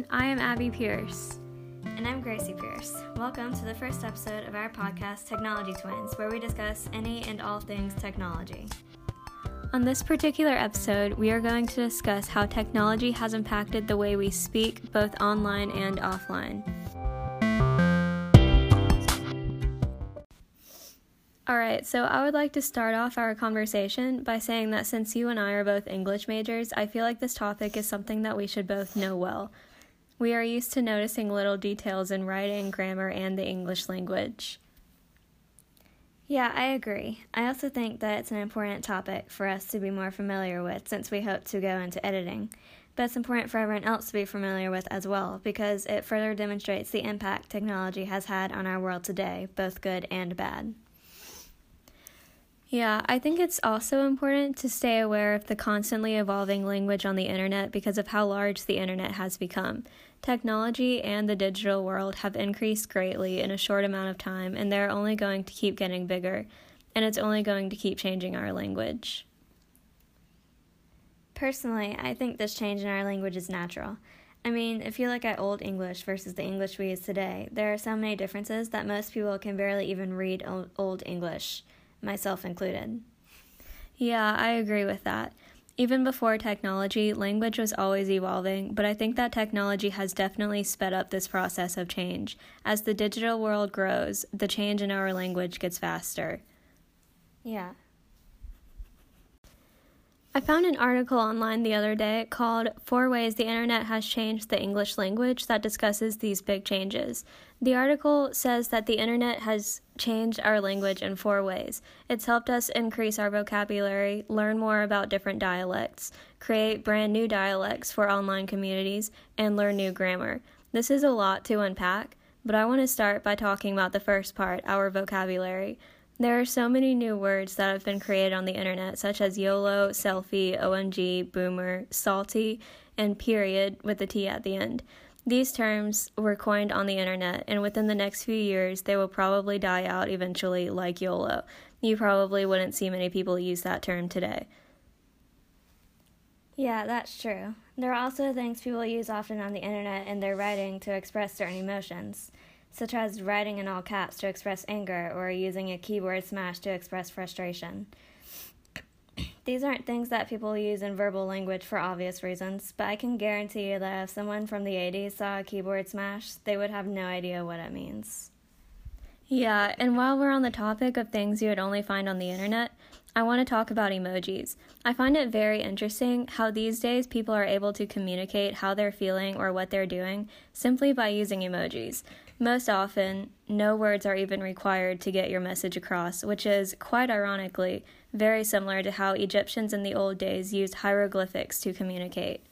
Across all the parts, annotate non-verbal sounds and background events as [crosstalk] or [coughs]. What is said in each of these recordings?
everyone. I am Abby Pierce. And I'm Gracie Pierce. Welcome to the first episode of our podcast, Technology Twins, where we discuss any and all things technology. On this particular episode, we are going to discuss how technology has impacted the way we speak, both online and offline. Alright, so I would like to start off our conversation by saying that since you and I are both English majors, I feel like this topic is something that we should both know well. We are used to noticing little details in writing, grammar, and the English language. Yeah, I agree. I also think that it's an important topic for us to be more familiar with since we hope to go into editing. But it's important for everyone else to be familiar with as well because it further demonstrates the impact technology has had on our world today, both good and bad. Yeah, I think it's also important to stay aware of the constantly evolving language on the internet because of how large the internet has become. Technology and the digital world have increased greatly in a short amount of time, and they're only going to keep getting bigger, and it's only going to keep changing our language. Personally, I think this change in our language is natural. I mean, if you look at Old English versus the English we use today, there are so many differences that most people can barely even read Old English myself included. Yeah, I agree with that. Even before technology, language was always evolving, but I think that technology has definitely sped up this process of change. As the digital world grows, the change in our language gets faster. Yeah, I found an article online the other day called Four Ways the Internet Has Changed the English Language that discusses these big changes. The article says that the Internet has changed our language in four ways. It's helped us increase our vocabulary, learn more about different dialects, create brand new dialects for online communities, and learn new grammar. This is a lot to unpack, but I want to start by talking about the first part, our vocabulary. There are so many new words that have been created on the internet, such as YOLO, selfie, OMG, boomer, salty, and period with a T at the end. These terms were coined on the internet, and within the next few years, they will probably die out eventually, like YOLO. You probably wouldn't see many people use that term today. Yeah, that's true. There are also things people use often on the internet in their writing to express certain emotions such as writing in all caps to express anger or using a keyboard smash to express frustration. [coughs] These aren't things that people use in verbal language for obvious reasons, but I can guarantee you that if someone from the 80s saw a keyboard smash, they would have no idea what it means. Yeah, and while we're on the topic of things you would only find on the internet, I want to talk about emojis. I find it very interesting how these days people are able to communicate how they're feeling or what they're doing simply by using emojis. Most often, no words are even required to get your message across, which is, quite ironically, very similar to how Egyptians in the old days used hieroglyphics to communicate.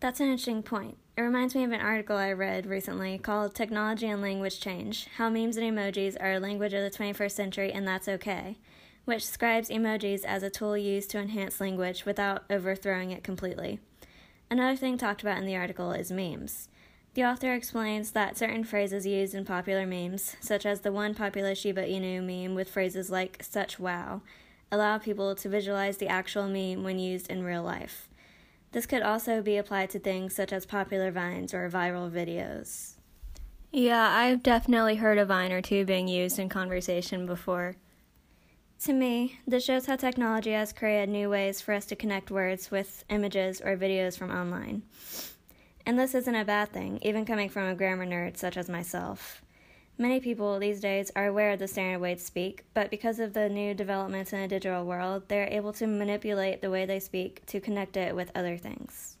That's an interesting point. It reminds me of an article I read recently called Technology and Language Change How Memes and Emojis Are a Language of the 21st Century and That's Okay, which describes emojis as a tool used to enhance language without overthrowing it completely. Another thing talked about in the article is memes. The author explains that certain phrases used in popular memes, such as the one popular Shiba Inu meme with phrases like such wow, allow people to visualize the actual meme when used in real life. This could also be applied to things such as popular vines or viral videos. Yeah, I've definitely heard a vine or two being used in conversation before. To me, this shows how technology has created new ways for us to connect words with images or videos from online. And this isn't a bad thing, even coming from a grammar nerd such as myself. Many people these days are aware of the standard way to speak, but because of the new developments in the digital world, they are able to manipulate the way they speak to connect it with other things.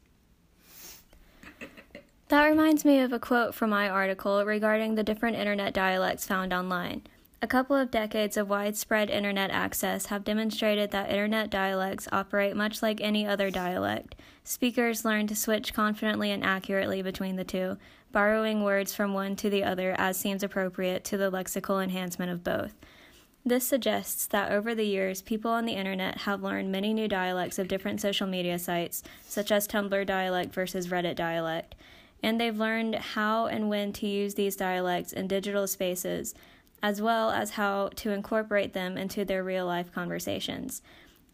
That reminds me of a quote from my article regarding the different internet dialects found online. A couple of decades of widespread internet access have demonstrated that internet dialects operate much like any other dialect. Speakers learn to switch confidently and accurately between the two, borrowing words from one to the other as seems appropriate to the lexical enhancement of both. This suggests that over the years, people on the internet have learned many new dialects of different social media sites, such as Tumblr dialect versus Reddit dialect, and they've learned how and when to use these dialects in digital spaces as well as how to incorporate them into their real life conversations.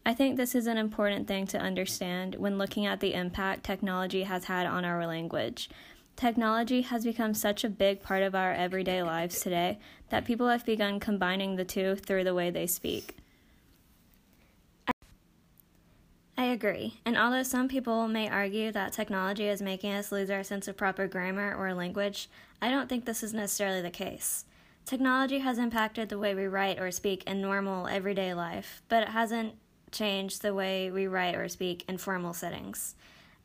I think this is an important thing to understand when looking at the impact technology has had on our language. Technology has become such a big part of our everyday lives today that people have begun combining the two through the way they speak. I agree, and although some people may argue that technology is making us lose our sense of proper grammar or language, I don't think this is necessarily the case. Technology has impacted the way we write or speak in normal, everyday life, but it hasn't changed the way we write or speak in formal settings.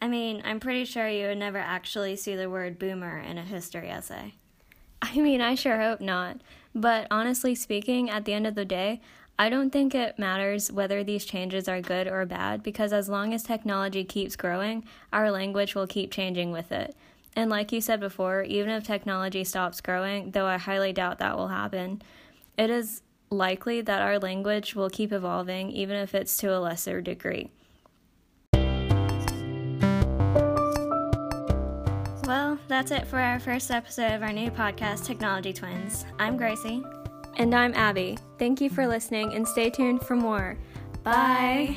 I mean, I'm pretty sure you would never actually see the word boomer in a history essay. [laughs] I mean, I sure hope not. But honestly speaking, at the end of the day, I don't think it matters whether these changes are good or bad because as long as technology keeps growing, our language will keep changing with it. And like you said before, even if technology stops growing, though I highly doubt that will happen, it is likely that our language will keep evolving even if it's to a lesser degree. Well, that's it for our first episode of our new podcast, Technology Twins. I'm Gracie. And I'm Abby. Thank you for listening and stay tuned for more. Bye. Bye.